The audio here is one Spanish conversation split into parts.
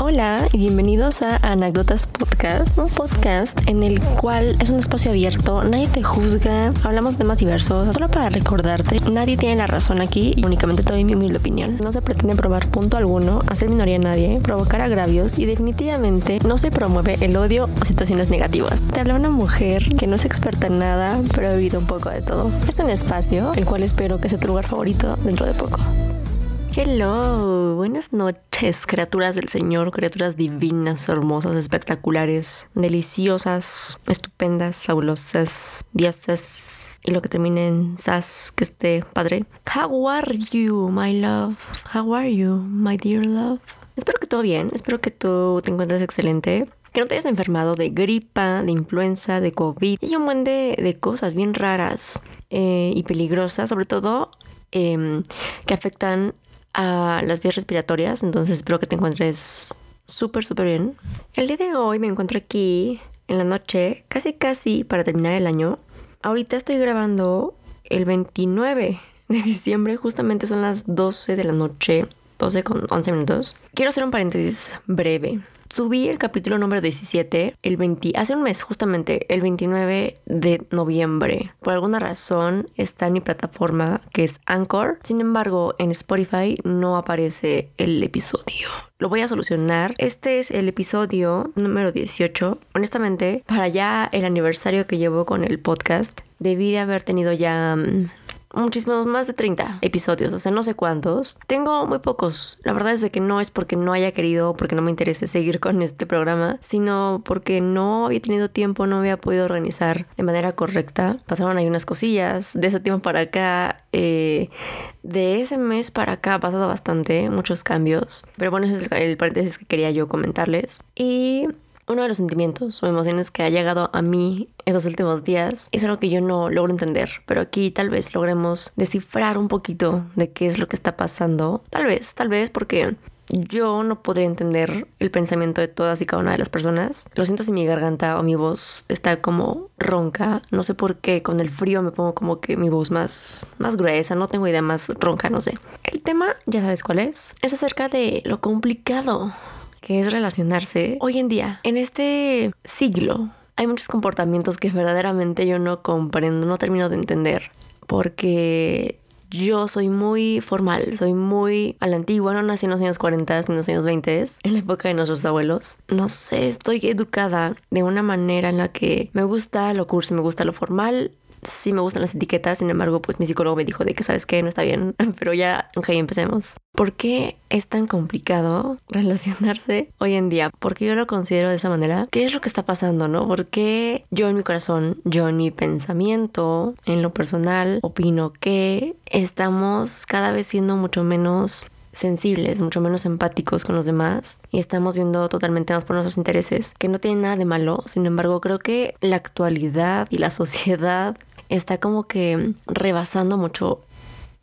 Hola y bienvenidos a Anécdotas Podcast, un podcast en el cual es un espacio abierto, nadie te juzga, hablamos de temas diversos, solo para recordarte, nadie tiene la razón aquí y únicamente te doy mi humilde opinión. No se pretende probar punto alguno, hacer minoría a nadie, provocar agravios y definitivamente no se promueve el odio o situaciones negativas. Te habla una mujer que no es experta en nada, pero ha vivido un poco de todo. Es un espacio el cual espero que sea tu lugar favorito dentro de poco. Hello, buenas noches, criaturas del Señor, criaturas divinas, hermosas, espectaculares, deliciosas, estupendas, fabulosas, diosas y lo que termine en sas, que esté padre. How are you, my love? How are you, my dear love? Espero que todo bien, espero que tú te encuentres excelente. Que no te hayas enfermado de gripa, de influenza, de COVID y un buen de, cosas bien raras eh, y peligrosas, sobre todo em, que afectan a las vías respiratorias, entonces espero que te encuentres súper, súper bien. El día de hoy me encuentro aquí en la noche, casi, casi para terminar el año. Ahorita estoy grabando el 29 de diciembre, justamente son las 12 de la noche, 12 con 11 minutos. Quiero hacer un paréntesis breve. Subí el capítulo número 17 el 20, hace un mes justamente, el 29 de noviembre. Por alguna razón está en mi plataforma que es Anchor. Sin embargo, en Spotify no aparece el episodio. Lo voy a solucionar. Este es el episodio número 18. Honestamente, para ya el aniversario que llevo con el podcast, debí de haber tenido ya mm, muchísimos, más de 30 episodios, o sea, no sé cuántos. Tengo muy pocos. La verdad es de que no es porque no haya querido, porque no me interese seguir con este programa, sino porque no había tenido tiempo, no había podido organizar de manera correcta. Pasaron ahí unas cosillas. De ese tiempo para acá, eh, de ese mes para acá ha pasado bastante, muchos cambios. Pero bueno, ese es el paréntesis que quería yo comentarles. Y uno de los sentimientos o emociones que ha llegado a mí esos últimos días es algo que yo no logro entender, pero aquí tal vez logremos descifrar un poquito de qué es lo que está pasando. Tal vez, tal vez porque yo no podría entender el pensamiento de todas y cada una de las personas. Lo siento si mi garganta o mi voz está como ronca. No sé por qué. Con el frío me pongo como que mi voz más, más gruesa. No tengo idea más ronca, no sé. El tema, ya sabes cuál es. Es acerca de lo complicado que es relacionarse hoy en día, en este siglo. Hay muchos comportamientos que verdaderamente yo no comprendo, no termino de entender, porque yo soy muy formal, soy muy a la antigua, no nací en los años 40 ni en los años 20, en la época de nuestros abuelos. No sé, estoy educada de una manera en la que me gusta lo cursi, me gusta lo formal, sí me gustan las etiquetas, sin embargo, pues mi psicólogo me dijo de que sabes que no está bien, pero ya, ok, empecemos. ¿Por qué es tan complicado relacionarse hoy en día? Porque yo lo considero de esa manera. ¿Qué es lo que está pasando, no? Porque yo en mi corazón, yo en mi pensamiento, en lo personal, opino que estamos cada vez siendo mucho menos sensibles, mucho menos empáticos con los demás y estamos viendo totalmente más por nuestros intereses, que no tiene nada de malo. Sin embargo, creo que la actualidad y la sociedad está como que rebasando mucho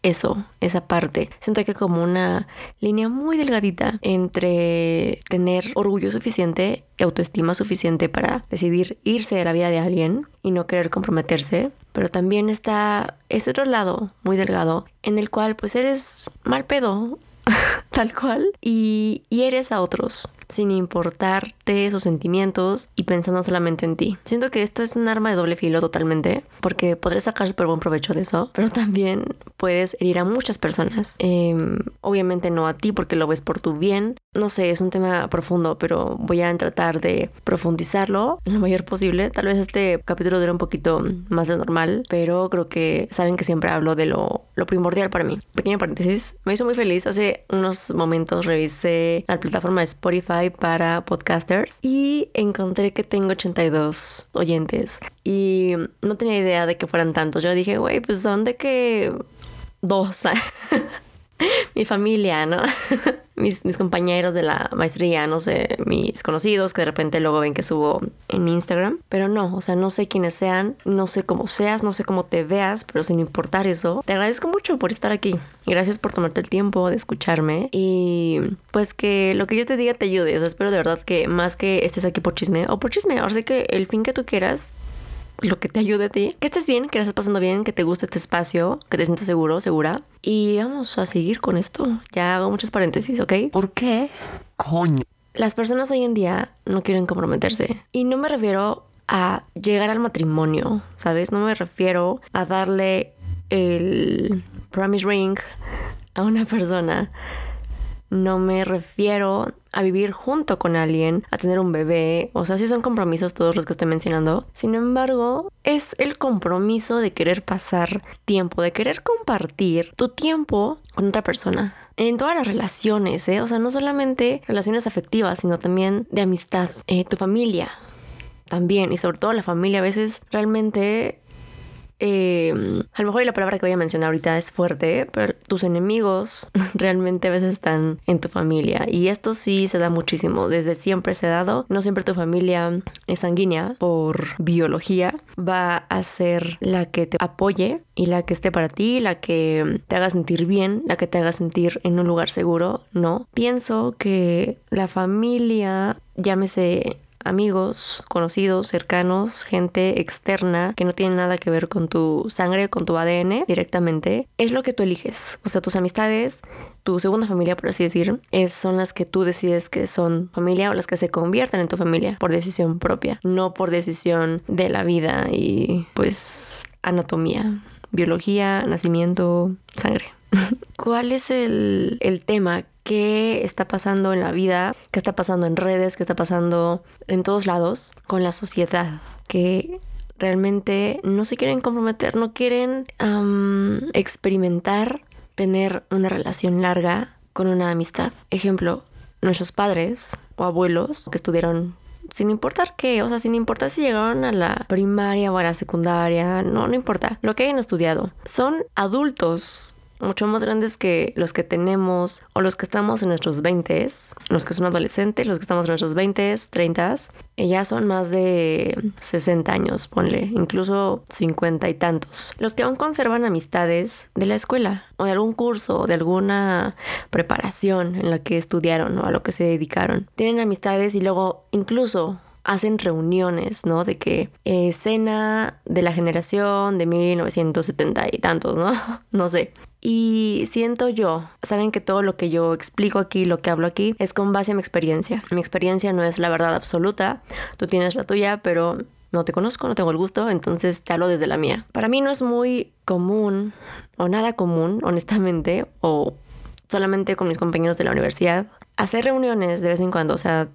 eso, esa parte. Siento que como una línea muy delgadita entre tener orgullo suficiente y autoestima suficiente para decidir irse de la vida de alguien y no querer comprometerse, pero también está ese otro lado muy delgado en el cual pues eres mal pedo tal cual, y, y eres a otros sin importarte esos sentimientos y pensando solamente en ti. Siento que esto es un arma de doble filo totalmente, porque podrías sacar súper buen provecho de eso, pero también puedes herir a muchas personas. Em, obviamente no a ti porque lo ves por tu bien. No sé, es un tema profundo, pero voy a tratar de profundizarlo lo mayor posible. Tal vez este capítulo dure un poquito más de normal, pero creo que saben que siempre hablo de lo, lo primordial para mí. Pequeño paréntesis, me hizo muy feliz. Hace unos momentos revisé la plataforma Spotify para podcasters y encontré que tengo 82 oyentes y no tenía idea de que fueran tantos. Yo dije, güey, pues son de que dos. Mi familia, ¿no? mis, compañeros de la maestría, no sé, mis conocidos que de repente luego ven que subo en Instagram. Pero no, o sea, no sé quiénes sean, no sé cómo seas, no sé cómo te veas, pero sin importar eso, te agradezco mucho por estar aquí. Gracias por tomarte el tiempo de escucharme y pues que lo que yo te diga te ayude. O sea, espero de verdad que más que estés aquí por chisme o por chisme, ahora sé que el fin que tú quieras lo que te ayude a ti. Que estés bien, que la estés pasando bien, que te guste este espacio, que te sientas seguro, segura. Y vamos a seguir con esto. Ya hago muchos paréntesis, ¿ok? ¿Por qué? Coño. las personas hoy en día no quieren comprometerse. Y no me refiero a llegar al matrimonio, ¿sabes? No me refiero a darle el promise ring a una persona. No me refiero a vivir junto con alguien, a tener un bebé. O sea, sí son compromisos todos los que estoy mencionando. Sin embargo, es el compromiso de querer pasar tiempo, de querer compartir tu tiempo con otra persona. En todas las relaciones, ¿eh? O sea, no solamente relaciones afectivas, sino también de amistad, eh, tu familia también, y sobre todo la familia a veces realmente eh, a lo mejor la palabra que voy a mencionar ahorita es fuerte, pero tus enemigos realmente a veces están en tu familia. Y esto sí se da muchísimo. Desde siempre se ha dado. No siempre tu familia es sanguínea por biología. Va a ser la que te apoye y la que esté para ti, la que te haga sentir bien, la que te haga sentir en un lugar seguro. No. Pienso que la familia, llámese amigos, conocidos, cercanos, gente externa que no tiene nada que ver con tu sangre, con tu ADN directamente, es lo que tú eliges. O sea, tus amistades, tu segunda familia, por así decir, es, son las que tú decides que son familia o las que se convierten en tu familia por decisión propia, no por decisión de la vida y pues anatomía, biología, nacimiento, sangre. ¿Cuál es el, el tema qué está pasando en la vida, qué está pasando en redes, qué está pasando en todos lados con la sociedad, que realmente no se quieren comprometer, no quieren experimentar tener una relación larga con una amistad. Ejemplo, nuestros padres o abuelos que estudiaron sin importar qué, o sea, sin importar si llegaron a la primaria o a la secundaria, no, no importa, lo que hayan estudiado. Son adultos mucho más grandes que los que tenemos o los que estamos en nuestros 20, los que son adolescentes, los que estamos en nuestros 20, 30, ya son más de 60 años, ponle, incluso 50 y tantos. Los que aún conservan amistades de la escuela o de algún curso o de alguna preparación en la que estudiaron o a lo que se dedicaron. Tienen amistades y luego incluso hacen reuniones, ¿no? De que eh, cena de la generación de 1970 y tantos, ¿no? no sé. Y siento yo, saben que todo lo que yo explico aquí, lo que hablo aquí, es con base a mi experiencia. Mi experiencia no es la verdad absoluta, tú tienes la tuya, pero no te conozco, no tengo el gusto, entonces te hablo desde la mía. Para mí no es muy común o nada común, honestamente, o solamente con mis compañeros de la universidad, hacer reuniones de vez en cuando, o sea,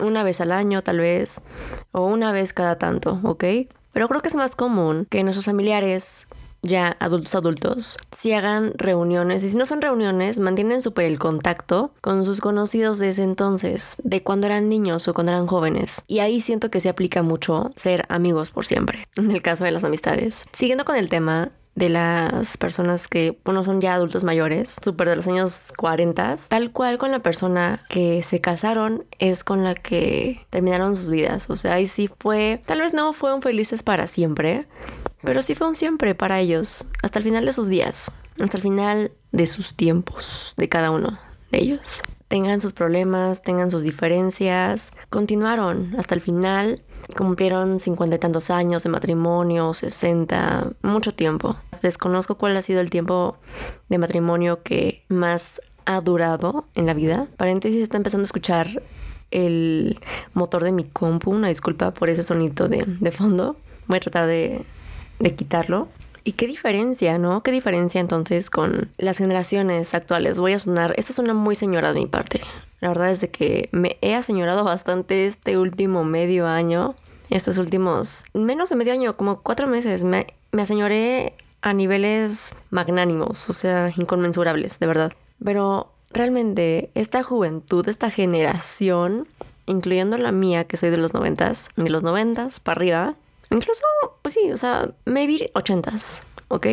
una vez al año tal vez, o una vez cada tanto, ¿ok? Pero creo que es más común que nuestros familiares ya adultos adultos, si hagan reuniones y si no son reuniones, mantienen súper el contacto con sus conocidos de ese entonces, de cuando eran niños o cuando eran jóvenes. Y ahí siento que se aplica mucho ser amigos por siempre, en el caso de las amistades. Siguiendo con el tema, de las personas que, bueno, son ya adultos mayores, súper de los años 40, tal cual con la persona que se casaron es con la que terminaron sus vidas. O sea, ahí sí fue, tal vez no fueron felices para siempre, pero sí fue un siempre para ellos, hasta el final de sus días, hasta el final de sus tiempos, de cada uno de ellos. Tengan sus problemas, tengan sus diferencias, continuaron hasta el final, cumplieron cincuenta y tantos años de matrimonio, sesenta, mucho tiempo. Desconozco cuál ha sido el tiempo de matrimonio que más ha durado en la vida. Paréntesis, está empezando a escuchar el motor de mi compu, una disculpa por ese sonido de, de fondo. Voy a tratar de de quitarlo. ¿Y qué diferencia, no? ¿Qué diferencia entonces con las generaciones actuales? Voy a sonar, esto suena muy señora de mi parte. La verdad es de que me he aseñorado bastante este último medio año, estos últimos, menos de medio año, como cuatro meses. Me, me aseñoré a niveles magnánimos, o sea, inconmensurables, de verdad. Pero realmente esta juventud, esta generación, incluyendo la mía, que soy de los noventas, de los noventas para arriba, Incluso, pues sí, o sea, maybe ochentas, ¿ok?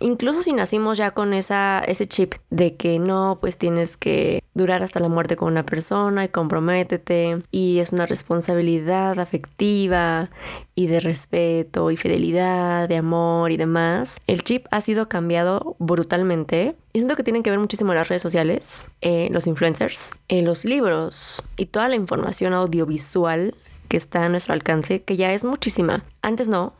Incluso si nacimos ya con esa, ese chip de que no, pues tienes que durar hasta la muerte con una persona y comprométete y es una responsabilidad afectiva y de respeto y fidelidad, de amor y demás, el chip ha sido cambiado brutalmente y siento que tienen que ver muchísimo las redes sociales, eh, los influencers, eh, los libros y toda la información audiovisual que está a nuestro alcance, que ya es muchísima. Antes no,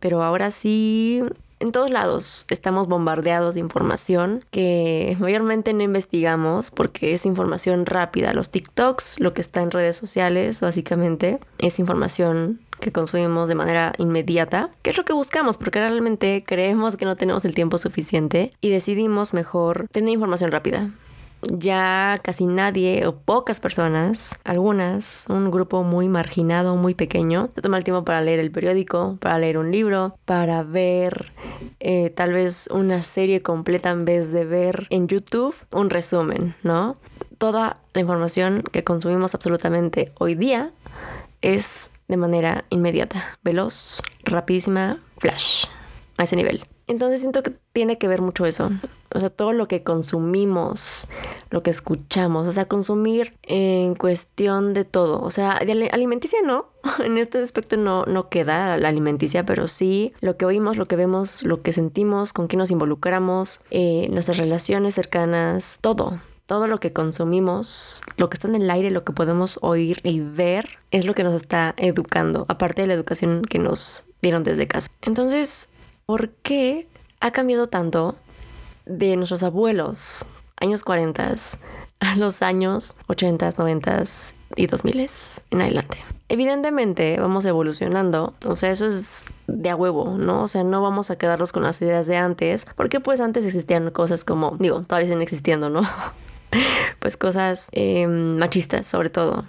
pero ahora sí En todos lados estamos bombardeados de información que mayormente no investigamos porque es información rápida. Los TikToks, lo que está en redes sociales, básicamente, es información que consumimos de manera inmediata, que es lo que buscamos, porque realmente creemos que no tenemos el tiempo suficiente y decidimos mejor tener información rápida ya casi nadie o pocas personas, algunas, un grupo muy marginado, muy pequeño, se toma el tiempo para leer el periódico, para leer un libro, para ver eh, tal vez una serie completa en vez de ver en YouTube un resumen, ¿no? Toda la información que consumimos absolutamente hoy día es de manera inmediata, veloz, rapidísima, flash, a ese nivel. Entonces siento que tiene que ver mucho eso. O sea, todo lo que consumimos, lo que escuchamos, o sea, consumir en cuestión de todo. O sea, alimenticia no, en este aspecto no, no queda la alimenticia, pero sí lo que oímos, lo que vemos, lo que sentimos, con quién nos involucramos, eh, nuestras relaciones cercanas, todo. Todo lo que consumimos, lo que está en el aire, lo que podemos oír y ver, es lo que nos está educando, aparte de la educación que nos dieron desde casa. Entonces, ¿por qué ha cambiado tanto de nuestros abuelos, años 40, a los años 80, 90 y 2000 en adelante? Evidentemente vamos evolucionando, o sea, eso es de a huevo, ¿no? O sea, no vamos a quedarnos con las ideas de antes, porque pues antes existían cosas como, digo, todavía siguen existiendo, ¿no? pues cosas em, machistas sobre todo,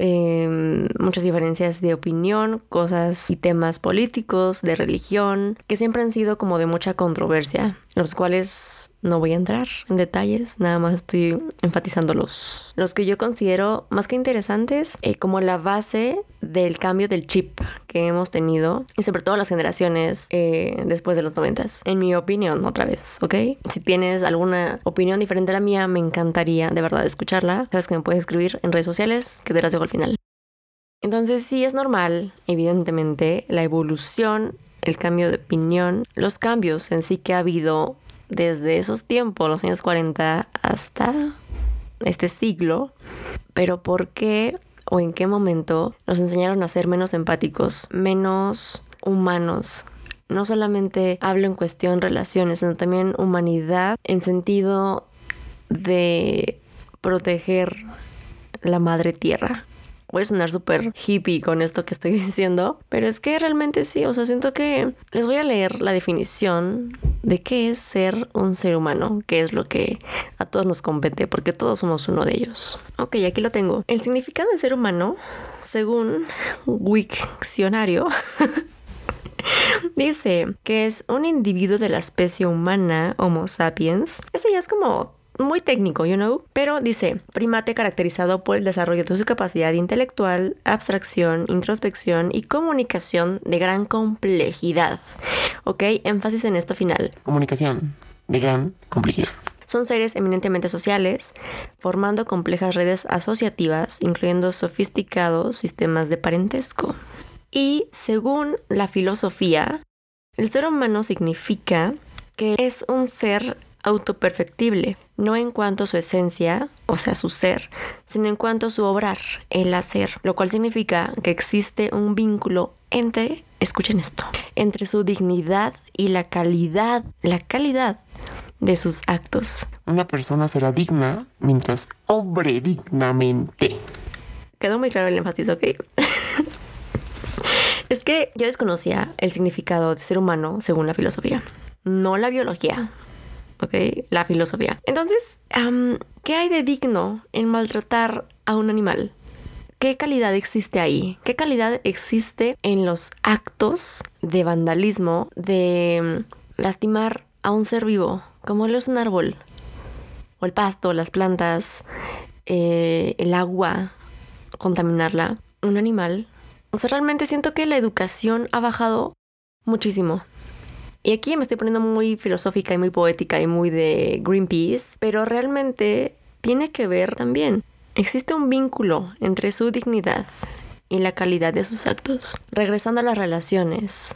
Em, muchas diferencias de opinión, cosas y temas políticos, de religión, que siempre han sido como de mucha controversia, los cuales no voy a entrar en detalles, nada más estoy enfatizando los, los que yo considero más que interesantes eh, como la base del cambio del chip que hemos tenido y sobre todo las generaciones eh, después de los noventas. En mi opinión, otra vez, ¿ok? Si tienes alguna opinión diferente a la mía, me encantaría de verdad escucharla. Sabes que me puedes escribir en redes sociales, que te las dejo al final. Entonces sí es normal, evidentemente, la evolución, el cambio de opinión, los cambios en sí que ha habido desde esos tiempos, los años 40 hasta este siglo, pero ¿por qué o en qué momento nos enseñaron a ser menos empáticos, menos humanos? No solamente hablo en cuestión relaciones, sino también humanidad en sentido de proteger la madre tierra. Voy a sonar súper hippie con esto que estoy diciendo, pero es que realmente sí, o sea, siento que les voy a leer la definición de qué es ser un ser humano, qué es lo que a todos nos compete, porque todos somos uno de ellos. Ok, aquí lo tengo. El significado de ser humano, según Wikcionario, Dice que es un individuo de la especie humana, Homo sapiens. Ese ya es como muy técnico, you know, pero dice, primate caracterizado por el desarrollo de su capacidad intelectual, abstracción, introspección y comunicación de gran complejidad. ¿Ok? Énfasis en esto final. Comunicación de gran complejidad. Son seres eminentemente sociales, formando complejas redes asociativas, incluyendo sofisticados sistemas de parentesco. Y según la filosofía, el ser humano significa que es un ser autoperfectible, no en cuanto a su esencia, o sea, su ser, sino en cuanto a su obrar, el hacer, lo cual significa que existe un vínculo entre, escuchen esto, entre su dignidad y la calidad, la calidad de sus actos. Una persona será digna mientras obre dignamente. Quedó muy claro el énfasis, ¿ok? es que yo desconocía el significado de ser humano según la filosofía, no la biología. ¿Ok? La filosofía. Entonces, ¿qué hay de digno en maltratar a un animal? ¿Qué calidad existe ahí? ¿Qué calidad existe en los actos de vandalismo, de mm, lastimar a un ser vivo, como lo es un árbol? O el pasto, las plantas, eh, el agua, contaminarla. Un animal. O sea, realmente siento que la educación ha bajado muchísimo. Y aquí me estoy poniendo muy filosófica y muy poética y muy de Greenpeace, pero realmente tiene que ver también. Existe un vínculo entre su dignidad y la calidad de sus actos. Regresando a las relaciones,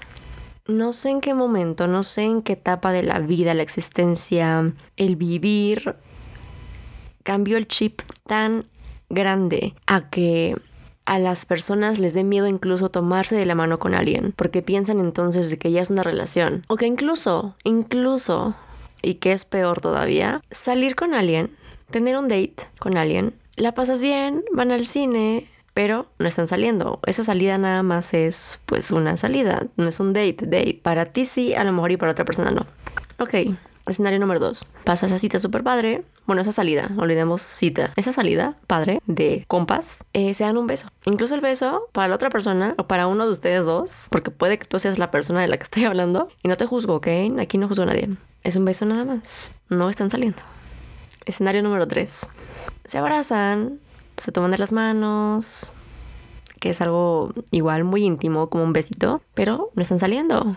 no sé en qué momento, no sé en qué etapa de la vida, la existencia, el vivir, cambió el chip tan grande a que a las personas les dé miedo incluso tomarse de la mano con alguien, porque piensan entonces de que ya es una relación. O que incluso, incluso, y que es peor todavía, salir con alguien, tener un date con alguien, la pasas bien, van al cine, pero no están saliendo. Esa salida nada más es pues una salida, no es un date, date. Para ti sí, a lo mejor y para otra persona no. Ok, escenario número dos. Pasa esa cita súper padre. Bueno, esa salida, olvidemos cita. Esa salida, padre, de compas, eh, se dan un beso. Incluso el beso para la otra persona o para uno de ustedes dos, porque puede que tú seas la persona de la que estoy hablando. Y no te juzgo, ¿ok? Aquí no juzgo a nadie. Es un beso nada más. No están saliendo. Escenario número tres. Se abrazan, se toman de las manos, que es algo igual muy íntimo como un besito, pero no están saliendo.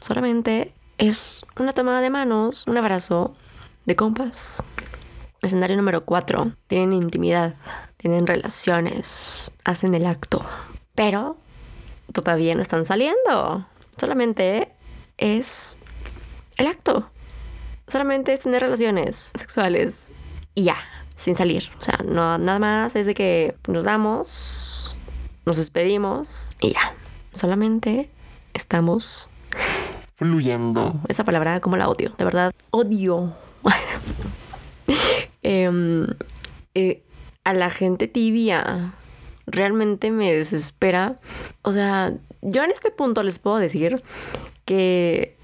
Solamente es una tomada de manos, un abrazo de compas. Escenario número 4. Tienen intimidad, tienen relaciones, hacen el acto, pero todavía no están saliendo. Solamente es el acto. Solamente es tener relaciones sexuales y ya, sin salir. O sea, no, nada más es de que nos damos, nos despedimos y ya. Solamente estamos fluyendo. Esa palabra como la odio, de verdad, odio. Em, eh, a la gente tibia realmente me desespera. O sea, yo en este punto les puedo decir que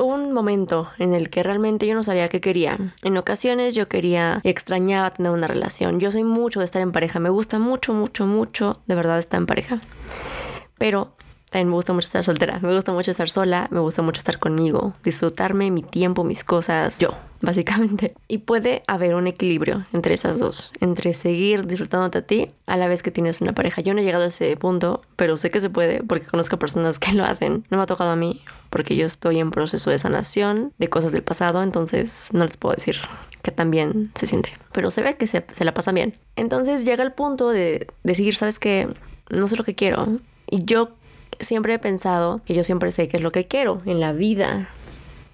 Hubo un momento en el que realmente yo no sabía qué quería. En ocasiones yo quería extrañaba tener una relación. Yo soy mucho de estar en pareja. Me gusta mucho, mucho, mucho de verdad estar en pareja. Pero también me gusta mucho estar soltera, me gusta mucho estar sola, me gusta mucho estar conmigo, disfrutarme mi tiempo, mis cosas, yo, básicamente. Y puede haber un equilibrio entre esas dos, entre seguir disfrutándote a ti a la vez que tienes una pareja. Yo no he llegado a ese punto, pero sé que se puede porque conozco personas que lo hacen. No me ha tocado a mí porque yo estoy en proceso de sanación de cosas del pasado, entonces no les puedo decir que también se siente, pero se ve que se, se la pasan bien. Entonces llega el punto de decir, ¿sabes qué? No sé lo que quiero. Y yo siempre he pensado que yo siempre sé qué es lo que quiero en la vida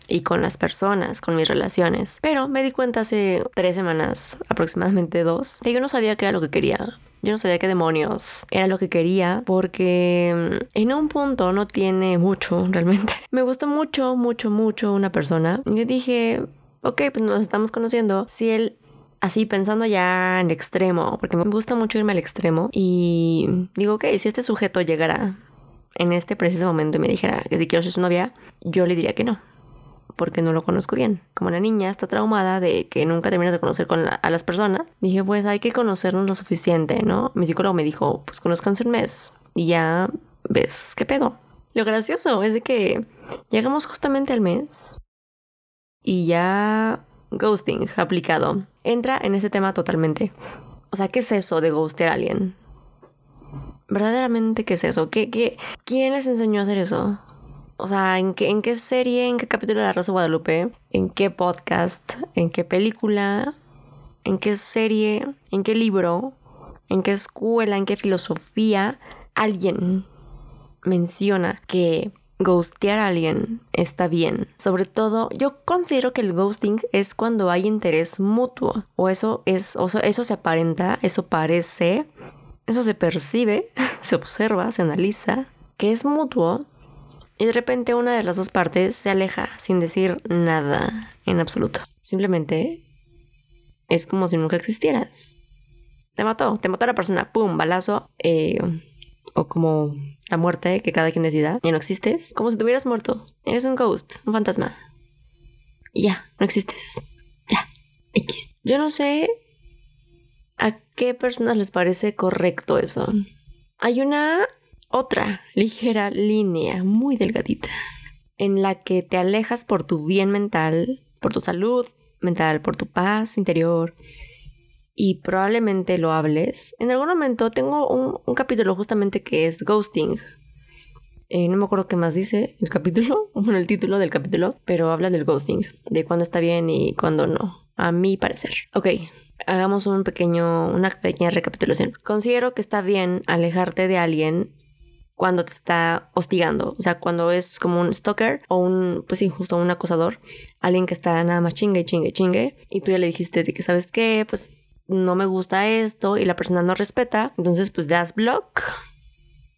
y con las personas, con mis relaciones. Pero me di cuenta hace tres semanas, aproximadamente dos, que yo no sabía qué era lo que quería. Yo no sabía qué demonios era lo que quería porque mm, en un punto no tiene mucho realmente. Me gustó mucho, mucho, mucho una persona. Y yo dije, ok, pues nos estamos conociendo. Si él así pensando ya en extremo, porque me gusta mucho irme al extremo y digo, ok, si este sujeto llegara en este preciso momento me dijera que si quiero ser su novia, yo le diría que no, porque no lo conozco bien. Como una niña está traumada de que nunca terminas de conocer con a las personas, dije, pues hay que conocernos lo suficiente, ¿no? Mi psicólogo me dijo, pues conozcanse un mes y ya ves qué pedo. Lo gracioso es de que llegamos justamente al mes y ya ghosting aplicado. Entra en ese tema totalmente. O sea, ¿qué es eso de ghostear a alguien? Verdaderamente qué es eso? ¿Qué, qué, quién les enseñó a hacer eso? O sea, ¿en qué, ¿en qué serie, en qué capítulo de La Rosa Guadalupe? ¿En qué podcast? ¿En qué película? ¿En qué serie? ¿En qué libro? ¿En qué escuela? ¿En qué filosofía? Alguien menciona que ghostear a alguien está bien. Sobre todo, yo considero que el ghosting es cuando hay interés mutuo. O eso es, o eso se aparenta, eso parece eso se percibe, se observa, se analiza, que es mutuo y de repente una de las dos partes se aleja sin decir nada en absoluto. Simplemente es como si nunca existieras. Te mató, te mató a la persona, pum, balazo, eh, o como la muerte que cada quien decida, ya no existes, como si te hubieras muerto. Eres un ghost, un fantasma. Y ya, no existes. Ya, X. Yo no sé ¿A qué personas les parece correcto eso? Hay una otra ligera línea, muy delgadita, en la que te alejas por tu bien mental, por tu salud mental, por tu paz interior, y probablemente lo hables. En algún momento tengo un, capítulo justamente que es ghosting. Eh, no me acuerdo qué más dice el capítulo, bueno, el título del capítulo, pero habla del ghosting, de cuándo está bien y cuándo no, a mi parecer. Ok, hagamos un pequeño, una pequeña recapitulación. Considero que está bien alejarte de alguien cuando te está hostigando, o sea, cuando es como un stalker o un, pues sí, justo un acosador, alguien que está nada más chingue, chingue, chingue, y tú ya le dijiste de que, ¿sabes qué? Pues no me gusta esto y la persona no respeta, entonces pues das block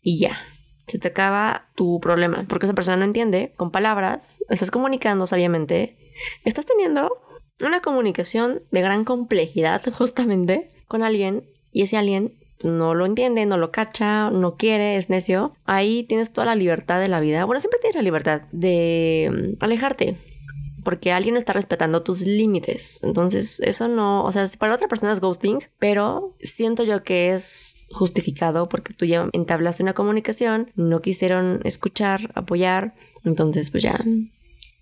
y ya. Se te acaba tu problema porque esa persona no entiende con palabras, estás comunicando sabiamente, estás teniendo una comunicación de gran complejidad justamente con alguien y ese alguien no lo entiende, no lo cacha, no quiere, es necio. Ahí tienes toda la libertad de la vida. Bueno, siempre tienes la libertad de mm, alejarte, porque alguien está respetando tus límites. Entonces, eso no, o sea, para otra persona es ghosting, pero siento yo que es justificado porque tú ya entablaste una comunicación, no quisieron escuchar, apoyar, entonces pues ya,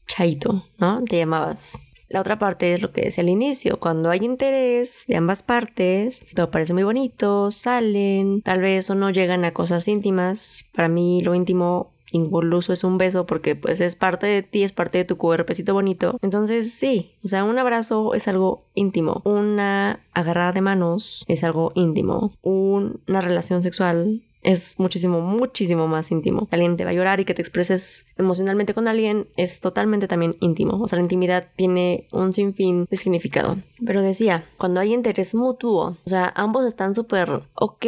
chaito, ¿no? Te llamabas. La otra parte es lo que decía al inicio, cuando hay interés de ambas partes, todo parece muy bonito, salen, tal vez o no llegan a cosas íntimas. Para mí lo íntimo incluso es un beso porque pues es parte de ti, es parte de tu cuerpecito bonito. Entonces sí, o sea, un abrazo es algo íntimo, una agarrada de manos es algo íntimo, una relación sexual es muchísimo, muchísimo más íntimo. Que alguien te va a llorar y que te expreses emocionalmente con alguien es totalmente también íntimo. O sea, la intimidad tiene un sinfín de significado. Pero decía, cuando hay interés mutuo, o sea, ambos están súper ok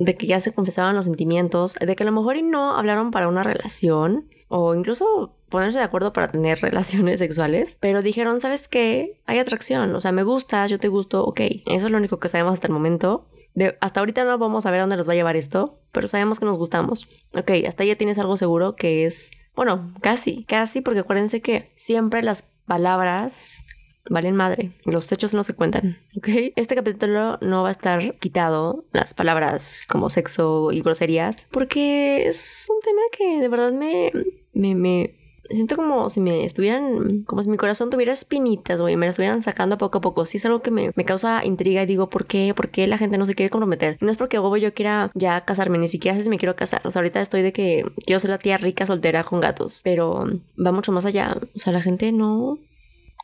de que ya se confesaban los sentimientos, de que a lo mejor y no hablaron para una relación o incluso ponerse de acuerdo para tener relaciones sexuales, pero dijeron, ¿sabes qué? Hay atracción, o sea, me gustas, yo te gusto, ok, eso es lo único que sabemos hasta el momento. De, hasta ahorita no vamos a ver dónde nos va a llevar esto, pero sabemos que nos gustamos. Ok, hasta ya tienes algo seguro que es, bueno, casi, casi, porque acuérdense que siempre las palabras valen madre. Los hechos no se cuentan, ¿ok? Este capítulo no va a estar quitado las palabras como sexo y groserías porque es un tema que de verdad me, me, me siento como si me estuvieran, como si mi corazón tuviera espinitas, güey, me las estuvieran sacando poco a poco. Sí es algo que me, me, causa intriga y digo, ¿por qué? ¿Por qué la gente no se quiere comprometer? Y no es porque bobo yo quiera ya casarme, ni siquiera si me quiero casar. O sea, ahorita estoy de que quiero ser la tía rica soltera con gatos, pero va mucho más allá. O sea, la gente no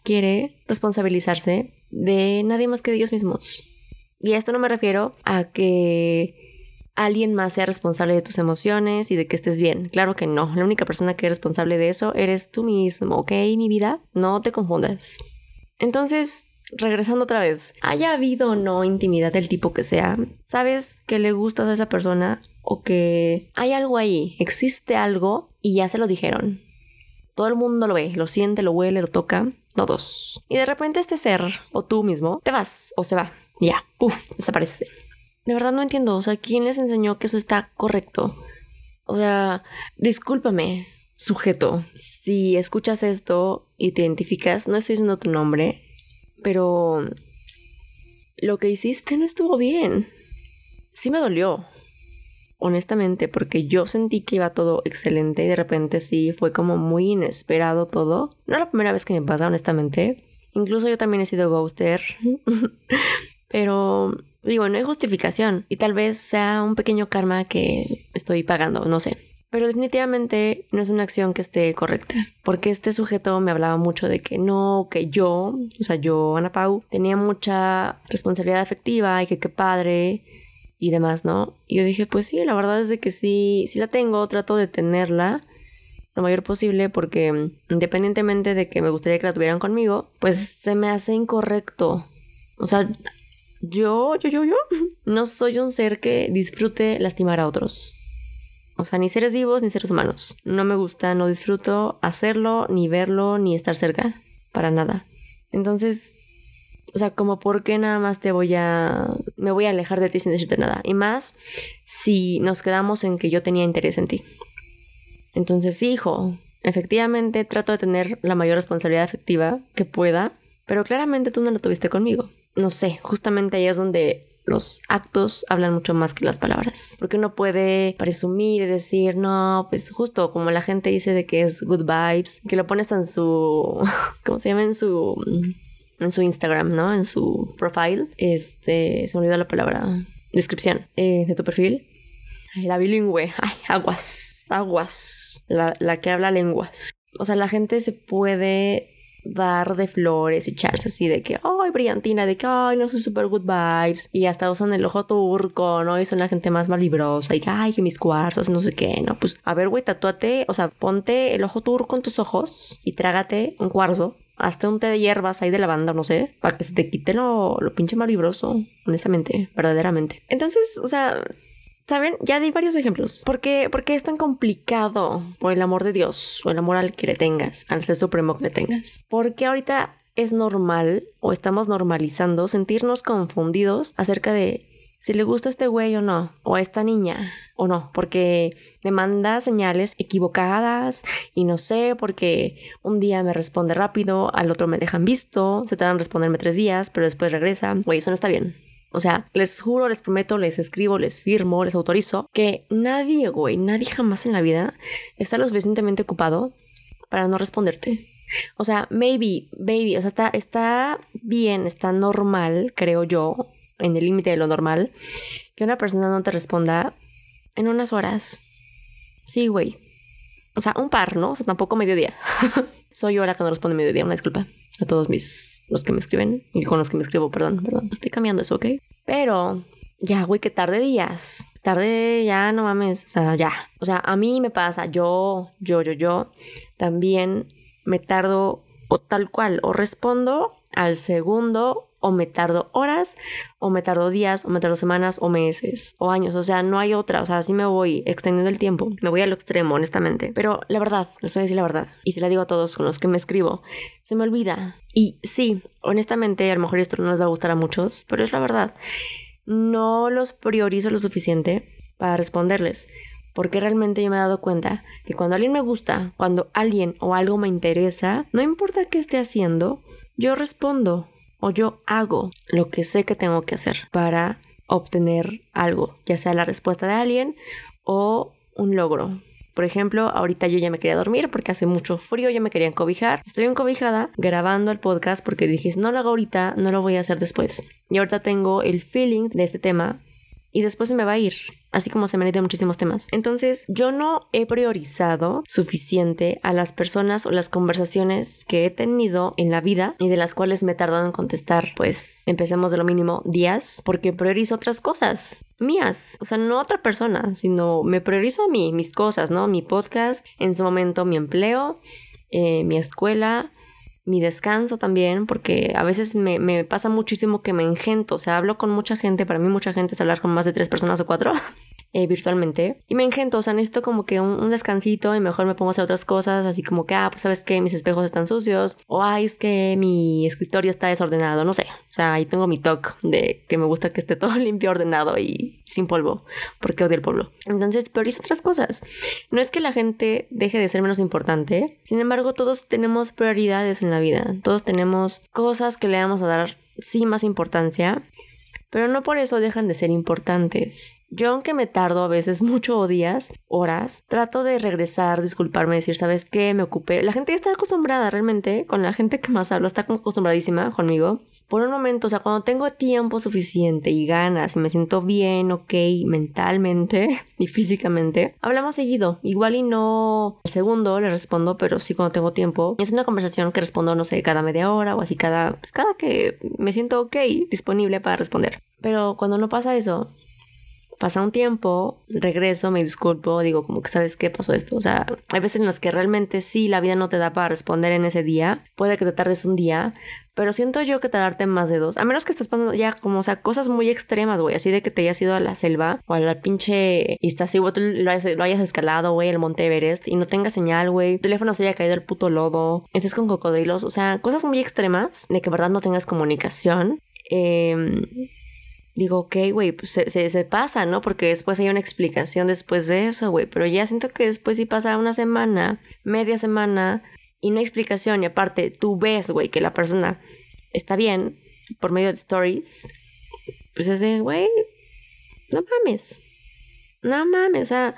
quiere responsabilizarse de nadie más que de ellos mismos. Y a esto no me refiero a que alguien más sea responsable de tus emociones y de que estés bien. Claro que no. La única persona que es responsable de eso eres tú mismo, ¿ok? Mi vida, no te confundas. Entonces, regresando otra vez, haya habido o no intimidad del tipo que sea, sabes que le gustas a esa persona o que hay algo ahí, existe algo y ya se lo dijeron. Todo el mundo lo ve, lo siente, lo huele, lo toca, todos. Y de repente este ser o tú mismo te vas o se va. Ya, puff, desaparece de verdad no entiendo, o sea, ¿quién les enseñó que eso está correcto? O sea, discúlpame, sujeto, si escuchas esto y te identificas, no estoy diciendo tu nombre, pero lo que hiciste no estuvo bien. Sí me dolió, honestamente, porque yo sentí que iba todo excelente y de repente sí fue como muy inesperado todo. No es la primera vez que me pasa, honestamente. Incluso yo también he sido ghoster. pero Digo, no hay justificación y tal vez sea un pequeño karma que estoy pagando, no sé. Pero definitivamente no es una acción que esté correcta, porque este sujeto me hablaba mucho de que no, que yo, o sea, yo, Ana Pau, tenía mucha responsabilidad afectiva y que qué padre y demás, ¿no? Y yo dije, pues sí, la verdad es de que sí, sí la tengo, trato de tenerla lo mayor posible porque independientemente de que me gustaría que la tuvieran conmigo, pues se me hace incorrecto. O sea, yo, yo, yo, yo, no soy un ser que disfrute lastimar a otros. O sea, ni seres vivos ni seres humanos. No me gusta, no disfruto hacerlo, ni verlo, ni estar cerca. Para nada. Entonces, o sea, como por qué nada más te voy a... me voy a alejar de ti sin decirte nada. Y más si nos quedamos en que yo tenía interés en ti. Entonces, hijo, efectivamente trato de tener la mayor responsabilidad efectiva que pueda, pero claramente tú no lo tuviste conmigo no sé, justamente ahí es donde los actos hablan mucho más que las palabras. Porque uno puede presumir y decir, no, pues justo como la gente dice de que es good vibes, que lo pones en su, ¿cómo se llama? En su, en su Instagram, ¿no? En su profile. Este, se me olvidó la palabra, descripción eh, de tu perfil. Ay, la bilingüe, ay, aguas, aguas, la, la que habla lenguas. O sea, la gente se puede dar de flores, echarse así de que, ay, brillantina, de que, ay, no soy super good vibes. Y hasta usan el ojo turco, ¿no? Y son la gente más malibrosa. Y que, ay, que mis cuarzos, no sé qué, ¿no? Pues, a ver, güey, tatúate, o sea, ponte el ojo turco en tus ojos y trágate un cuarzo hasta un té de hierbas ahí de lavanda, no sé, para que se te quite lo, lo pinche malibroso, honestamente, verdaderamente. Entonces, o sea, ¿Saben? Ya di varios ejemplos. ¿Por qué, ¿Por qué es tan complicado por el amor de Dios o el amor al que le tengas, al ser supremo que le tengas? Porque ahorita es normal o estamos normalizando sentirnos confundidos acerca de si le gusta este güey o no, o a esta niña o no, porque me manda señales equivocadas y no sé, porque un día me responde rápido, al otro me dejan visto, se tardan en responderme tres días, pero después regresa. Güey, eso no está bien. O sea, les juro, les prometo, les escribo, les firmo, les autorizo que nadie, güey, nadie jamás en la vida está lo suficientemente ocupado para no responderte. O sea, maybe, baby, o sea, está, está bien, está normal, creo yo, en el límite de lo normal, que una persona no te responda en unas horas. Sí, güey. O sea, un par, ¿no? O sea, tampoco mediodía. Soy yo la que no responde mediodía, una disculpa a todos mis, los que me escriben y con los que me escribo, perdón, perdón. Estoy cambiando eso, ¿ok? Pero ya, güey, que tarde días. Tarde ya, no mames. O sea, ya. O sea, a mí me pasa, yo, yo, yo, yo, también me tardo o tal cual, o respondo al segundo o me tardo horas, o me tardo días, o me tardo semanas, o meses, o años. O sea, no hay otra. O sea, así me voy extendiendo el tiempo. Me voy al extremo, honestamente. Pero la verdad, les voy a decir la verdad. Y se la digo a todos con los que me escribo, se me olvida. Y sí, honestamente, a lo mejor esto no les va a gustar a muchos, pero es la verdad. No los priorizo lo suficiente para responderles. Porque realmente yo me he dado cuenta que cuando alguien me gusta, cuando alguien o algo me interesa, no importa qué esté haciendo, yo respondo o yo hago lo que sé que tengo que hacer para obtener algo, ya sea la respuesta de alguien o un logro. Por ejemplo, ahorita yo ya me quería dormir porque hace mucho frío, ya me quería encobijar. Estoy encobijada grabando el podcast porque dije, no lo hago ahorita, no lo voy a hacer después. Y ahorita tengo el feeling de este tema y después se me va a ir, así como se me han muchísimos temas. Entonces, yo no he priorizado suficiente a las personas o las conversaciones que he tenido en la vida y de las cuales me he tardado en contestar, pues empecemos de lo mínimo días, porque priorizo otras cosas mías, o sea, no otra persona, sino me priorizo a mí, mis cosas, ¿no? Mi podcast, en su momento mi empleo, eh, mi escuela, mi descanso también, porque a veces me, pasa muchísimo que me engento, o sea, hablo con mucha gente, para mí mucha gente es hablar con más de tres personas o cuatro. Eh, virtualmente y me engento, o sea, necesito como que un, descansito y mejor me pongo a hacer otras cosas, así como que, ah, pues sabes que mis espejos están sucios o ay, es que mi escritorio está desordenado, no sé, o sea, ahí tengo mi toque de que me gusta que esté todo limpio, ordenado y sin polvo, porque odio el polvo. Entonces, priorizo otras cosas. No es que la gente deje de ser menos importante, sin embargo, todos tenemos prioridades en la vida, todos tenemos cosas que le vamos a dar sí más importancia, pero no por eso dejan de ser importantes. Yo, aunque me tardo a veces mucho días, horas, trato de regresar, disculparme, decir, ¿sabes qué? Me ocupé. La gente ya está acostumbrada realmente, con la gente que más hablo, está acostumbradísima conmigo. Por un momento, o sea, cuando tengo tiempo suficiente y ganas, me siento bien, ok, mentalmente y físicamente, hablamos seguido. Igual y no segundo le respondo, pero sí cuando tengo tiempo. Es una conversación que respondo, no sé, cada media hora o así cada, pues cada que me siento ok, disponible para responder. Pero cuando no pasa eso, pasa un tiempo, regreso, me disculpo, digo como que sabes qué pasó esto. O sea, hay veces en las que realmente sí la vida no te da para responder en ese día. Puede que te tardes un día, pero siento yo que tardarte más de dos. A menos que estés pasando ya como, o sea, cosas muy extremas, güey. Así de que te hayas ido a la selva o a la pinche... Así, güey, tú lo hayas, escalado, güey, el Monte Everest y no tenga señal, güey. Tu teléfono se haya caído el puto lodo. Estés con cocodrilos. O sea, cosas muy extremas de que verdad no tengas comunicación. Eh digo, ok, güey, pues se, se, pasa, ¿no? Porque después hay una explicación después de eso, güey. Pero ya siento que después si pasa una semana, media semana, y no hay explicación. Y aparte, tú ves, güey, que la persona está bien por medio de stories. Pues es de, güey, no mames. No mames, o sea,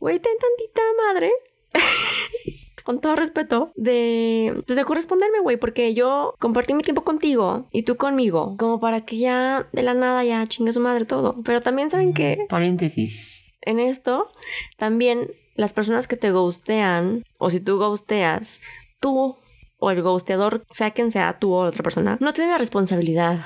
güey, ten tantita madre. con todo respeto, de, pues, de corresponderme, güey, porque yo compartí mi tiempo contigo y tú conmigo, como para que ya de la nada ya chingue su madre todo. Pero también saben que... Paréntesis. En esto, también las personas que te gustean, o si tú gusteas, tú o el gusteador, sea quien sea, tú o otra persona, no tiene la responsabilidad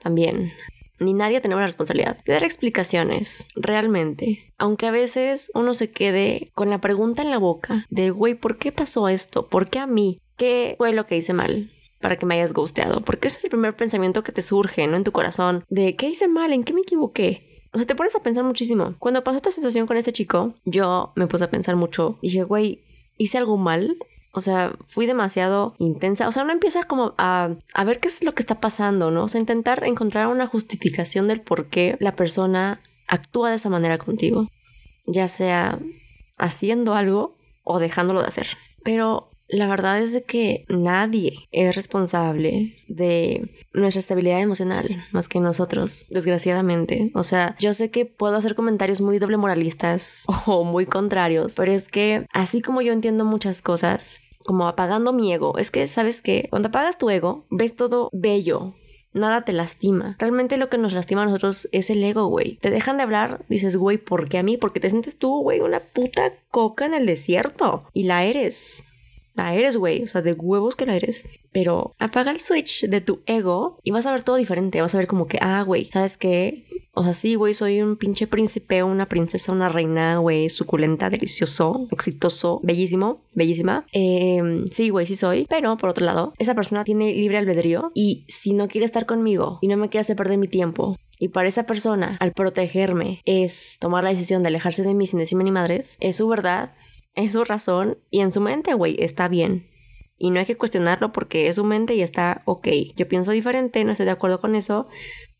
también ni nadie tenemos la responsabilidad de dar explicaciones, realmente. Aunque a veces uno se quede con la pregunta en la boca de, güey, ¿por qué pasó esto? ¿Por qué a mí? ¿Qué fue lo que hice mal? para que me hayas gusteado, porque ese es el primer pensamiento que te surge, ¿no? En tu corazón, de ¿qué hice mal? ¿En qué me equivoqué? O sea, te pones a pensar muchísimo. Cuando pasó esta situación con este chico, yo me puse a pensar mucho. Dije, güey, ¿hice algo mal? O sea, fui demasiado intensa. O sea, uno empieza como a, a, ver qué es lo que está pasando, ¿no? O sea, intentar encontrar una justificación del por qué la persona actúa de esa manera contigo. Ya sea haciendo algo o dejándolo de hacer. Pero la verdad es de que nadie es responsable de nuestra estabilidad emocional más que nosotros, desgraciadamente. O sea, yo sé que puedo hacer comentarios muy doble moralistas o muy contrarios, pero es que así como yo entiendo muchas cosas, como apagando mi ego, es que sabes que cuando apagas tu ego, ves todo bello, nada te lastima. Realmente lo que nos lastima a nosotros es el ego, güey. Te dejan de hablar, dices, güey, ¿por qué a mí? Porque te sientes tú, güey, una puta coca en el desierto. Y la eres la eres, güey, o sea, de huevos que la eres. Pero apaga el switch de tu ego y vas a ver todo diferente. Vas a ver como que, ah, güey, ¿sabes qué? O sea, sí, güey, soy un pinche príncipe, una princesa, una reina, güey, suculenta, delicioso, exitoso, bellísimo, bellísima. Eh, sí, güey, sí soy. Pero por otro lado, esa persona tiene libre albedrío y si no quiere estar conmigo y no me quiere hacer perder mi tiempo y para esa persona, al protegerme, es tomar la decisión de alejarse de mí sin decirme ni madres, es su verdad es su razón y en su mente, güey, está bien. Y no hay que cuestionarlo porque es su mente y está ok. Yo pienso diferente, no estoy de acuerdo con eso,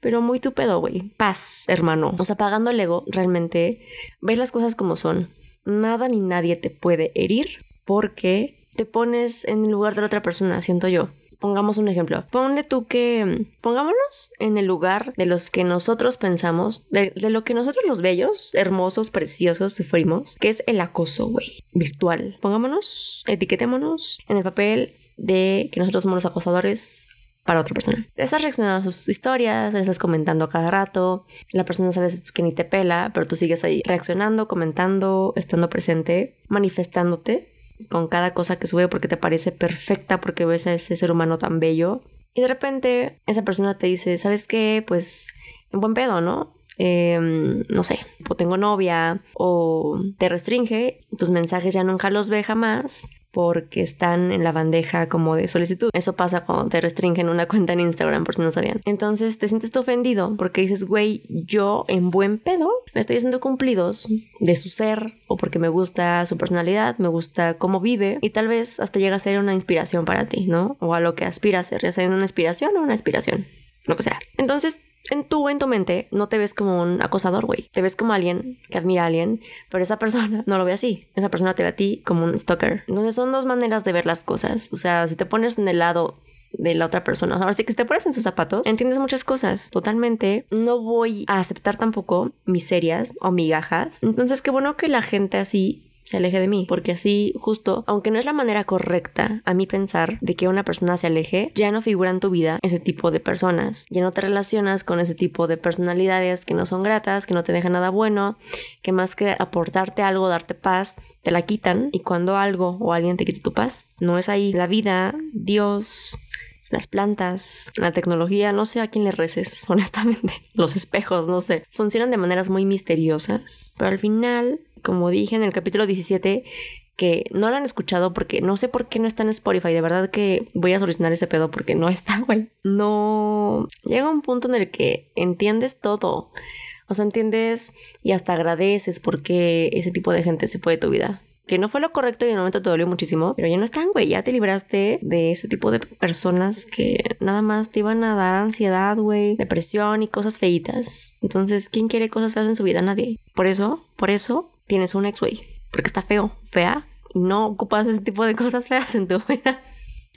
pero muy tu pedo, güey. Paz, hermano. O sea, apagando el ego, realmente ves las cosas como son. Nada ni nadie te puede herir porque te pones en el lugar de la otra persona, siento yo pongamos un ejemplo. Ponle tú que, pongámonos en el lugar de los que nosotros pensamos, de, lo que nosotros los bellos, hermosos, preciosos sufrimos, que es el acoso, güey, virtual. Pongámonos, etiquetémonos en el papel de que nosotros somos los acosadores para otra persona. Estás reaccionando a sus historias, le estás comentando a cada rato, la persona sabes que ni te pela, pero tú sigues ahí reaccionando, comentando, estando presente, manifestándote con cada cosa que sube porque te parece perfecta, porque ves a ese ser humano tan bello. Y de repente esa persona te dice, ¿sabes qué? Pues en buen pedo, ¿no? Em, no sé, o tengo novia, o te restringe, tus mensajes ya nunca los ve jamás, porque están en la bandeja como de solicitud. Eso pasa cuando te restringen una cuenta en Instagram, por si no sabían. Entonces te sientes ofendido porque dices, güey, yo en buen pedo le estoy haciendo cumplidos de su ser o porque me gusta su personalidad, me gusta cómo vive y tal vez hasta llega a ser una inspiración para ti, ¿no? O a lo que aspira a ser, ya sea una inspiración o una inspiración, lo que sea. Entonces en tu, en tu mente, no te ves como un acosador, güey. Te ves como alguien que admira a alguien, pero esa persona no lo ve así. Esa persona te ve a ti como un stalker. Entonces son dos maneras de ver las cosas. O sea, si te pones en el lado de la otra persona. Ahora sí que si te pones en sus zapatos, entiendes muchas cosas. Totalmente. No voy a aceptar tampoco miserias o migajas. Entonces, qué bueno que la gente así se aleje de mí, porque así justo, aunque no es la manera correcta a mi pensar de que una persona se aleje, ya no figura en tu vida ese tipo de personas, ya no te relacionas con ese tipo de personalidades que no son gratas, que no te dejan nada bueno, que más que aportarte algo, darte paz, te la quitan y cuando algo o alguien te quita tu paz, no es ahí la vida, Dios, las plantas, la tecnología, no sé a quién le reces, honestamente. Los espejos, no sé. Funcionan de maneras muy misteriosas. Pero al final como dije en el capítulo 17, que no lo han escuchado porque no sé por qué no está en Spotify. De verdad que voy a solucionar ese pedo porque no está, güey. No. Llega un punto en el que entiendes todo. O sea, entiendes y hasta agradeces porque ese tipo de gente se fue de tu vida. Que no fue lo correcto y en el momento te dolió muchísimo, pero ya no están, güey. Ya te libraste de ese tipo de personas que nada más te iban a dar ansiedad, güey, depresión y cosas feitas. Entonces, ¿quién quiere cosas feas en su vida? Nadie. Por eso, por eso, tienes un ex, güey. Porque está feo, fea, y no ocupas ese tipo de cosas feas en tu vida.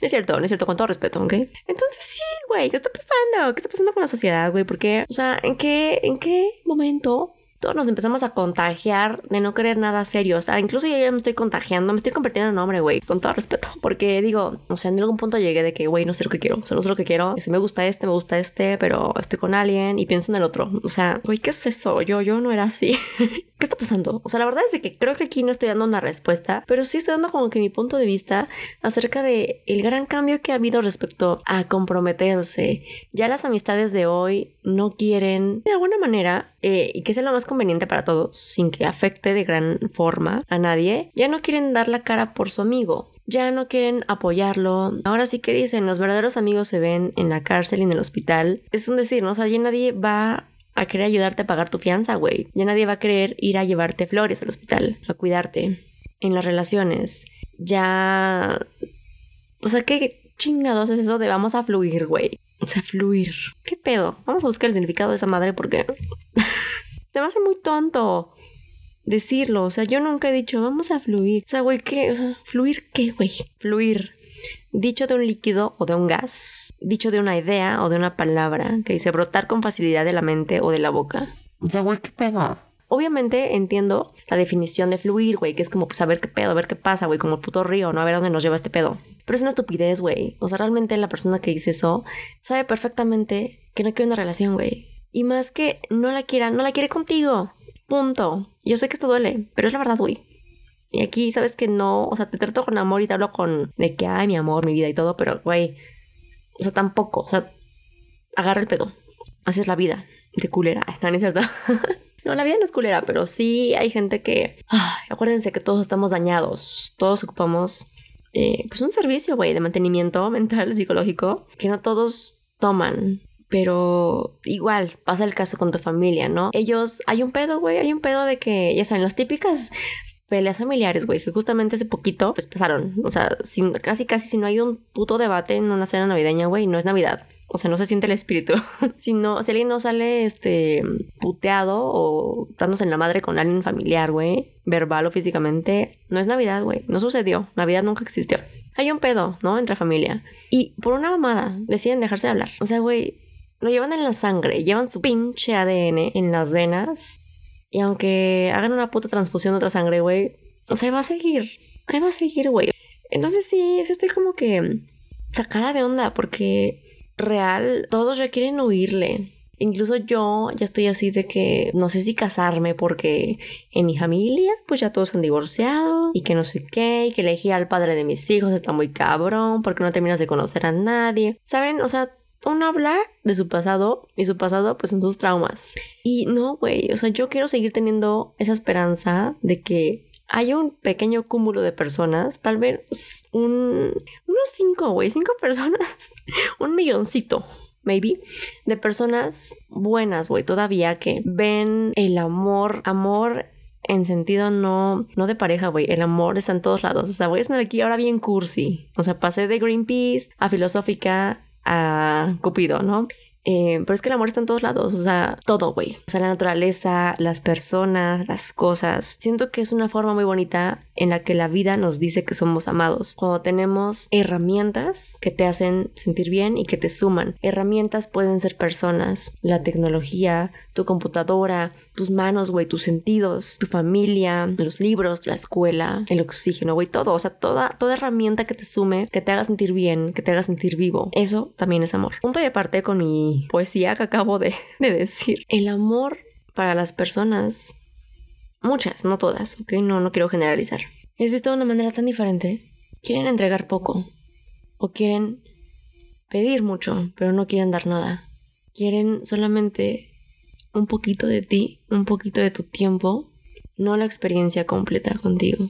No es cierto, no es cierto, con todo respeto, ¿ok? Entonces sí, güey, ¿qué está pasando? ¿Qué está pasando con la sociedad, güey? Porque, o sea, ¿en qué, en qué momento todos nos empezamos a contagiar de no querer nada serio. O sea, incluso yo ya me estoy contagiando, me estoy convirtiendo en hombre, güey, con todo respeto. Porque digo, o sea, en algún punto llegué de que, güey, no sé lo que quiero, o sea, no sé lo que quiero. Si me gusta este, me gusta este, pero estoy con alguien y pienso en el otro. O sea, güey, ¿qué es eso? Yo, yo no era así. ¿Qué está pasando? O sea, la verdad es que creo que aquí no estoy dando una respuesta, pero sí estoy dando como que mi punto de vista acerca de el gran cambio que ha habido respecto a comprometerse. Ya las amistades de hoy no quieren de alguna manera eh, y que sea lo más conveniente para todos sin que afecte de gran forma a nadie, ya no quieren dar la cara por su amigo. ya no quieren apoyarlo. Ahora sí que dicen, los verdaderos amigos se ven en la cárcel y en el hospital. Es un decir, ¿no? O sea, ya nadie va a querer ayudarte a pagar tu fianza, güey. Ya nadie va a querer ir a llevarte flores al hospital, a cuidarte. En las relaciones, ya... O sea, ¿qué chingados es eso de vamos a fluir, güey? O sea, fluir. ¿Qué pedo? Vamos a buscar el significado de esa madre porque... Te va a muy tonto decirlo. O sea, yo nunca he dicho, vamos a fluir. O sea, güey, ¿qué? ¿Fluir qué, güey? Fluir. Dicho de un líquido o de un gas. Dicho de una idea o de una palabra que dice brotar con facilidad de la mente o de la boca. O sea, güey, ¿qué pedo? Obviamente entiendo la definición de fluir, güey, que es como pues a ver qué pedo, ver qué pasa, güey, como el puto río, ¿no? A ver dónde nos lleva este pedo. Pero es una estupidez, güey. O sea, realmente la persona que dice eso sabe perfectamente que no quiere una relación, güey. Y más que no la quiera, no la quiere contigo. Punto. Yo sé que esto duele, pero es la verdad, güey. Y aquí sabes que no, o sea, te trato con amor y te hablo con de que, ay, mi amor, mi vida y todo, pero, güey, o sea, tampoco, o sea, agarra el pedo. Así es la vida, de culera, no es cierto. no, la vida no es culera, pero sí hay gente que, acuérdense que todos estamos dañados, todos ocupamos, eh, pues un servicio, güey, de mantenimiento mental, psicológico, que no todos toman. Pero igual pasa el caso con tu familia, ¿no? Ellos, hay un pedo, güey, hay un pedo de que, ya saben, las típicas peleas familiares, güey, que justamente hace poquito, pues pasaron. O sea, sin, casi, casi si no hay un puto debate en una cena navideña, güey, no es Navidad. O sea, no se siente el espíritu. si, no, alguien no sale, este, puteado o dándose en la madre con alguien familiar, güey, verbal o físicamente, no es Navidad, güey. No sucedió. Navidad nunca existió. Hay un pedo, ¿no? Entre familia. Y por una mamada deciden dejarse de hablar. O sea, güey, lo llevan en la sangre, llevan su pinche ADN en las venas. Y aunque hagan una puta transfusión de otra sangre, güey, o sea, va a seguir. Ahí va a seguir, güey. Entonces sí, estoy como que sacada de onda porque real, todos ya quieren huirle. Incluso yo ya estoy así de que no sé si casarme porque en mi familia pues ya todos han divorciado y que no sé qué y que elegí al padre de mis hijos está muy cabrón porque no terminas de conocer a nadie. ¿Saben? O sea, uno habla de su pasado y su pasado pues son sus traumas. Y no, güey, o sea, yo quiero seguir teniendo esa esperanza de que hay un pequeño cúmulo de personas, tal vez un, unos cinco, güey, cinco personas, un milloncito, maybe, de personas buenas, güey, todavía que ven el amor, amor en sentido no, no de pareja, güey. El amor está en todos lados. O sea, voy a estar aquí ahora bien cursi. O sea, pasé de Greenpeace a filosófica a Cupido, ¿no? Eh, pero es que el amor está en todos lados, o sea, todo, güey. O sea, la naturaleza, las personas, las cosas. Siento que es una forma muy bonita en la que la vida nos dice que somos amados. Cuando tenemos herramientas que te hacen sentir bien y que te suman. Herramientas pueden ser personas, la tecnología, tu computadora, tus manos, güey, tus sentidos, tu familia, los libros, la escuela, el oxígeno, güey, todo. O sea, toda, toda herramienta que te sume, que te haga sentir bien, que te haga sentir vivo. Eso también es amor. Punto y aparte con mi poesía que acabo de, de decir. El amor para las personas, muchas, no todas, ¿ok? No, no quiero generalizar. Es visto de una manera tan diferente. Quieren entregar poco o quieren pedir mucho, pero no quieren dar nada. Quieren solamente un poquito de ti, un poquito de tu tiempo, no la experiencia completa contigo.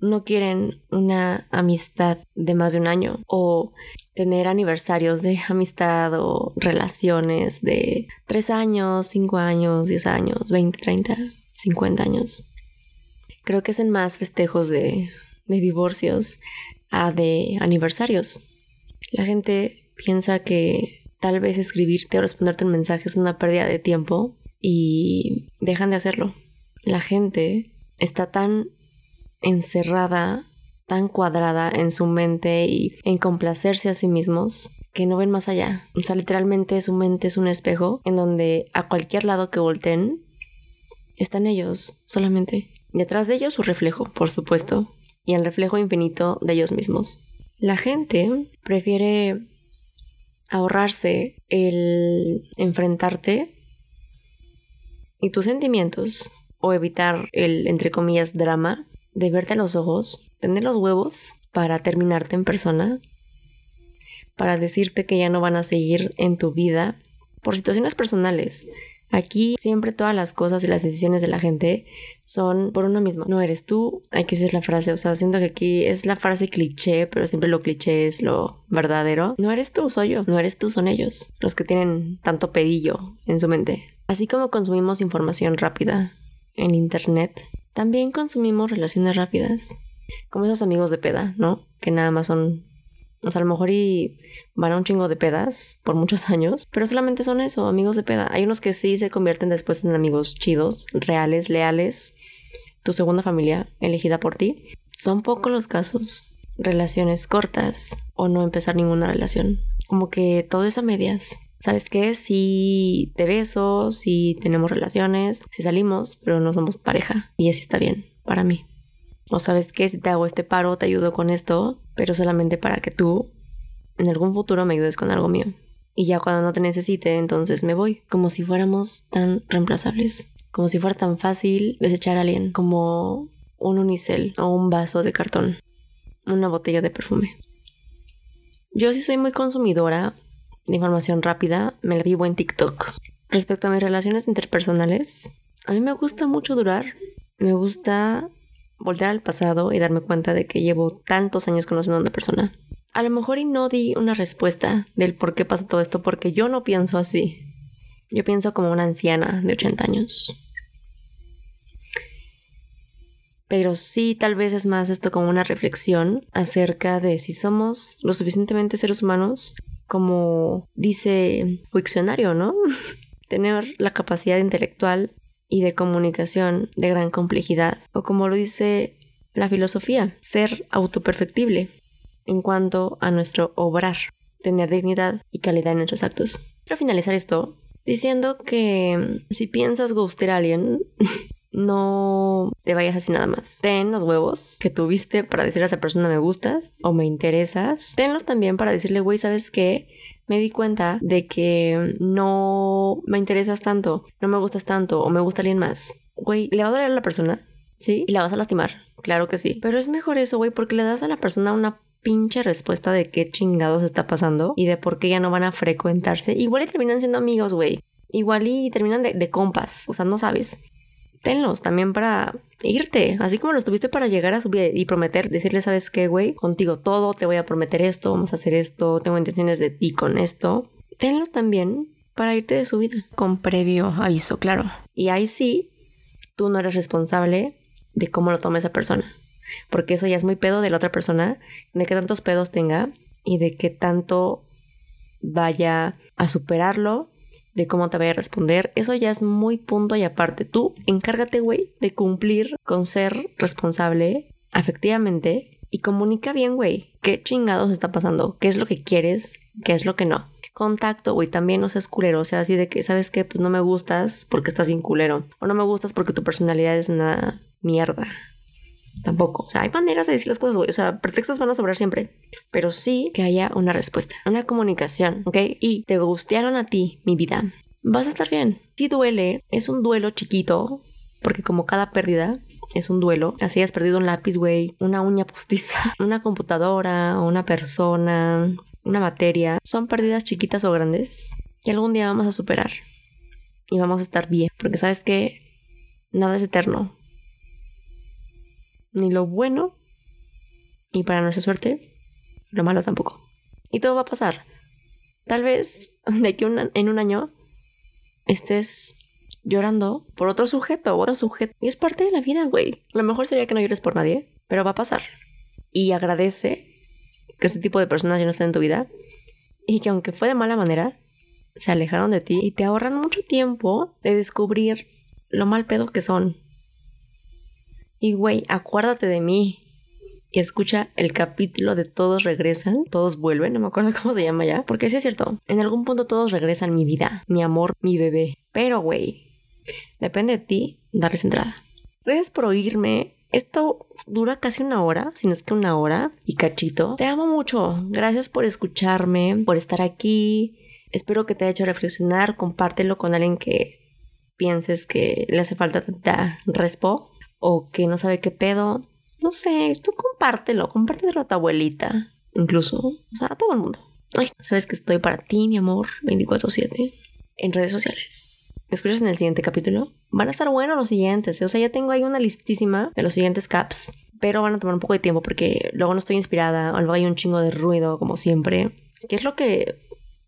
No quieren una amistad de más de un año o tener aniversarios de amistad o relaciones de tres años, cinco años, diez años, 20, 30, 50 años. Creo que hacen más festejos de, de divorcios a de aniversarios. La gente piensa que tal vez escribirte o responderte un mensaje es una pérdida de tiempo y dejan de hacerlo. La gente está tan encerrada, tan cuadrada en su mente y en complacerse a sí mismos que no ven más allá. O sea, literalmente su mente es un espejo en donde a cualquier lado que volteen están ellos solamente. Y atrás de ellos su reflejo, por supuesto, y el reflejo infinito de ellos mismos. La gente prefiere ahorrarse el enfrentarte y tus sentimientos o evitar el, entre comillas, drama de verte a los ojos, tener los huevos para terminarte en persona, para decirte que ya no van a seguir en tu vida por situaciones personales. Aquí siempre todas las cosas y las decisiones de la gente son por uno mismo. No eres tú, hay que decir la frase. O sea, siento que aquí es la frase cliché, pero siempre lo cliché es lo verdadero. No eres tú, soy yo. No eres tú, son ellos. Los que tienen tanto pedillo en su mente. Así como consumimos información rápida en internet, también consumimos relaciones rápidas. Como esos amigos de peda, ¿no? Que nada más son o sea, a lo mejor y van a un chingo de pedas por muchos años, pero solamente son eso, amigos de peda. Hay unos que sí se convierten después en amigos chidos, reales, leales, tu segunda familia elegida por ti. Son pocos los casos, relaciones cortas o no empezar ninguna relación. Como que todo es a medias. ¿Sabes qué? Si te beso, si tenemos relaciones, si salimos, pero no somos pareja. Y así está bien para mí. O sabes qué, si te hago este paro, te ayudo con esto, pero solamente para que tú en algún futuro me ayudes con algo mío. Y ya cuando no te necesite, entonces me voy. Como si fuéramos tan reemplazables. Como si fuera tan fácil desechar a alguien como un unicel o un vaso de cartón. Una botella de perfume. Yo sí soy muy consumidora de información rápida. Me la vivo en TikTok. Respecto a mis relaciones interpersonales, a mí me gusta mucho durar. Me gusta voltear al pasado y darme cuenta de que llevo tantos años conociendo a una persona. A lo mejor y no di una respuesta del por qué pasa todo esto, porque yo no pienso así. Yo pienso como una anciana de 80 años. Pero sí, tal vez es más esto como una reflexión acerca de si somos lo suficientemente seres humanos como dice Wiccionario, ¿no? Tener la capacidad intelectual y de comunicación de gran complejidad, o como lo dice la filosofía, ser autoperfectible en cuanto a nuestro obrar, tener dignidad y calidad en nuestros actos. Quiero finalizar esto diciendo que si piensas gustar a alguien, no te vayas así nada más. Ten los huevos que tuviste para decirle a esa persona me gustas o me interesas. Tenlos también para decirle, güey, ¿sabes qué? Me di cuenta de que no me interesas tanto, no me gustas tanto o me gusta alguien más. Güey, ¿le va a doler a la persona? ¿Sí? Y la vas a lastimar. Claro que sí. Pero es mejor eso, güey, porque le das a la persona una pinche respuesta de qué chingados está pasando y de por qué ya no van a frecuentarse. Igual y terminan siendo amigos, güey. Igual y terminan de, de compas. O sea, no sabes tenlos también para irte, así como los tuviste para llegar a su vida y prometer, decirle, ¿sabes qué, güey? Contigo todo, te voy a prometer esto, vamos a hacer esto, tengo intenciones de ti con esto. Tenlos también para irte de su vida, con previo aviso, claro. Y ahí sí, tú no eres responsable de cómo lo tome esa persona, porque eso ya es muy pedo de la otra persona, de qué tantos pedos tenga y de qué tanto vaya a superarlo de cómo te vaya a responder, eso ya es muy punto y aparte. Tú encárgate, güey, de cumplir con ser responsable afectivamente y comunica bien, güey, qué chingados está pasando, qué es lo que quieres, qué es lo que no. Contacto, güey, también no seas culero, o sea, así de que, ¿sabes qué? Pues no me gustas porque estás bien culero, o no me gustas porque tu personalidad es una mierda. Tampoco. O sea, hay maneras de decir las cosas, güey. O sea, pretextos van a sobrar siempre. Pero sí que haya una respuesta, una comunicación, ¿ok? Y te gustearon a ti, mi vida. Vas a estar bien. Si duele, es un duelo chiquito, porque como cada pérdida es un duelo, así has perdido un lápiz, güey, una uña postiza, una computadora, una persona, una materia, son pérdidas chiquitas o grandes que algún día vamos a superar y vamos a estar bien, porque sabes que nada es eterno, ni lo bueno, y para nuestra suerte, lo malo tampoco. Y todo va a pasar. Tal vez de aquí en un año estés llorando por otro sujeto o otro sujeto. Y es parte de la vida, güey. Lo mejor sería que no llores por nadie, pero va a pasar. Y agradece que ese tipo de personas ya no estén en tu vida y que aunque fue de mala manera, se alejaron de ti y te ahorran mucho tiempo de descubrir lo mal pedo que son y güey, acuérdate de mí. Y escucha el capítulo de Todos regresan, todos vuelven, no me acuerdo cómo se llama ya. Porque sí es cierto, en algún punto todos regresan mi vida, mi amor, mi bebé. Pero güey, depende de ti darles entrada. Gracias por oírme. Esto dura casi una hora, si no es que una hora y cachito. Te amo mucho. Gracias por escucharme, por estar aquí. Espero que te haya hecho reflexionar. Compártelo con alguien que pienses que le hace falta tanta respo o que no sabe qué pedo, no sé, tú compártelo, compártelo a tu abuelita, incluso, o sea, a todo el mundo. Ay, sabes que estoy para ti, mi amor, 24/7, en redes sociales. ¿Me escuchas en el siguiente capítulo? Van a estar buenos los siguientes. O sea, ya tengo ahí una listísima de los siguientes caps. Pero van a tomar un poco de tiempo porque luego no estoy inspirada. O luego hay un chingo de ruido, como siempre. Que es lo que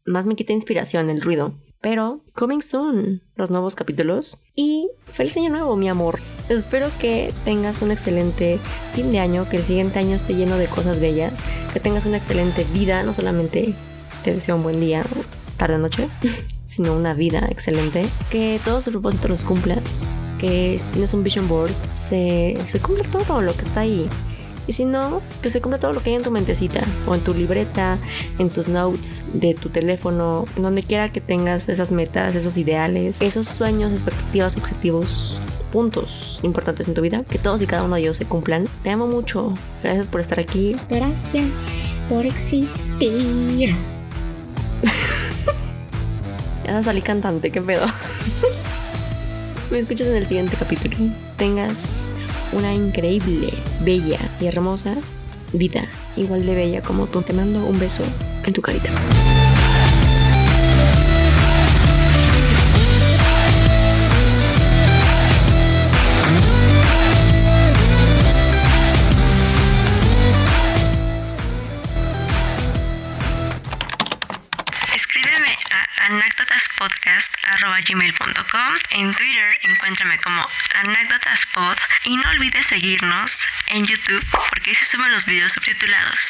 más me quita inspiración, el ruido. Pero, coming soon, los nuevos capítulos. Y feliz año nuevo, mi amor. Espero que tengas un excelente fin de año, que el siguiente año esté lleno de cosas bellas, que tengas una excelente vida, no solamente te deseo un buen día, tarde noche, sino una vida excelente. Que todos tus propósitos los cumplas. Que si tienes un vision board, se, se cumple todo lo que está ahí. Y si no, que se cumpla todo lo que hay en tu mentecita, o en tu libreta, en tus notes de tu teléfono, en donde quiera que tengas esas metas, esos ideales, esos sueños, expectativas, objetivos, puntos importantes en tu vida, que todos y cada uno de ellos se cumplan. Te amo mucho. Gracias por estar aquí. Gracias por existir. Ya salí cantante, qué pedo. Me escuchas en el siguiente capítulo. Tengas una increíble, bella y hermosa vida, igual de bella como tú. Te mando un beso en tu carita. anécdotaspodcast.gmail.com En Twitter encuéntrame como anécdotaspod y no olvides seguirnos en YouTube porque ahí se suben los videos subtitulados.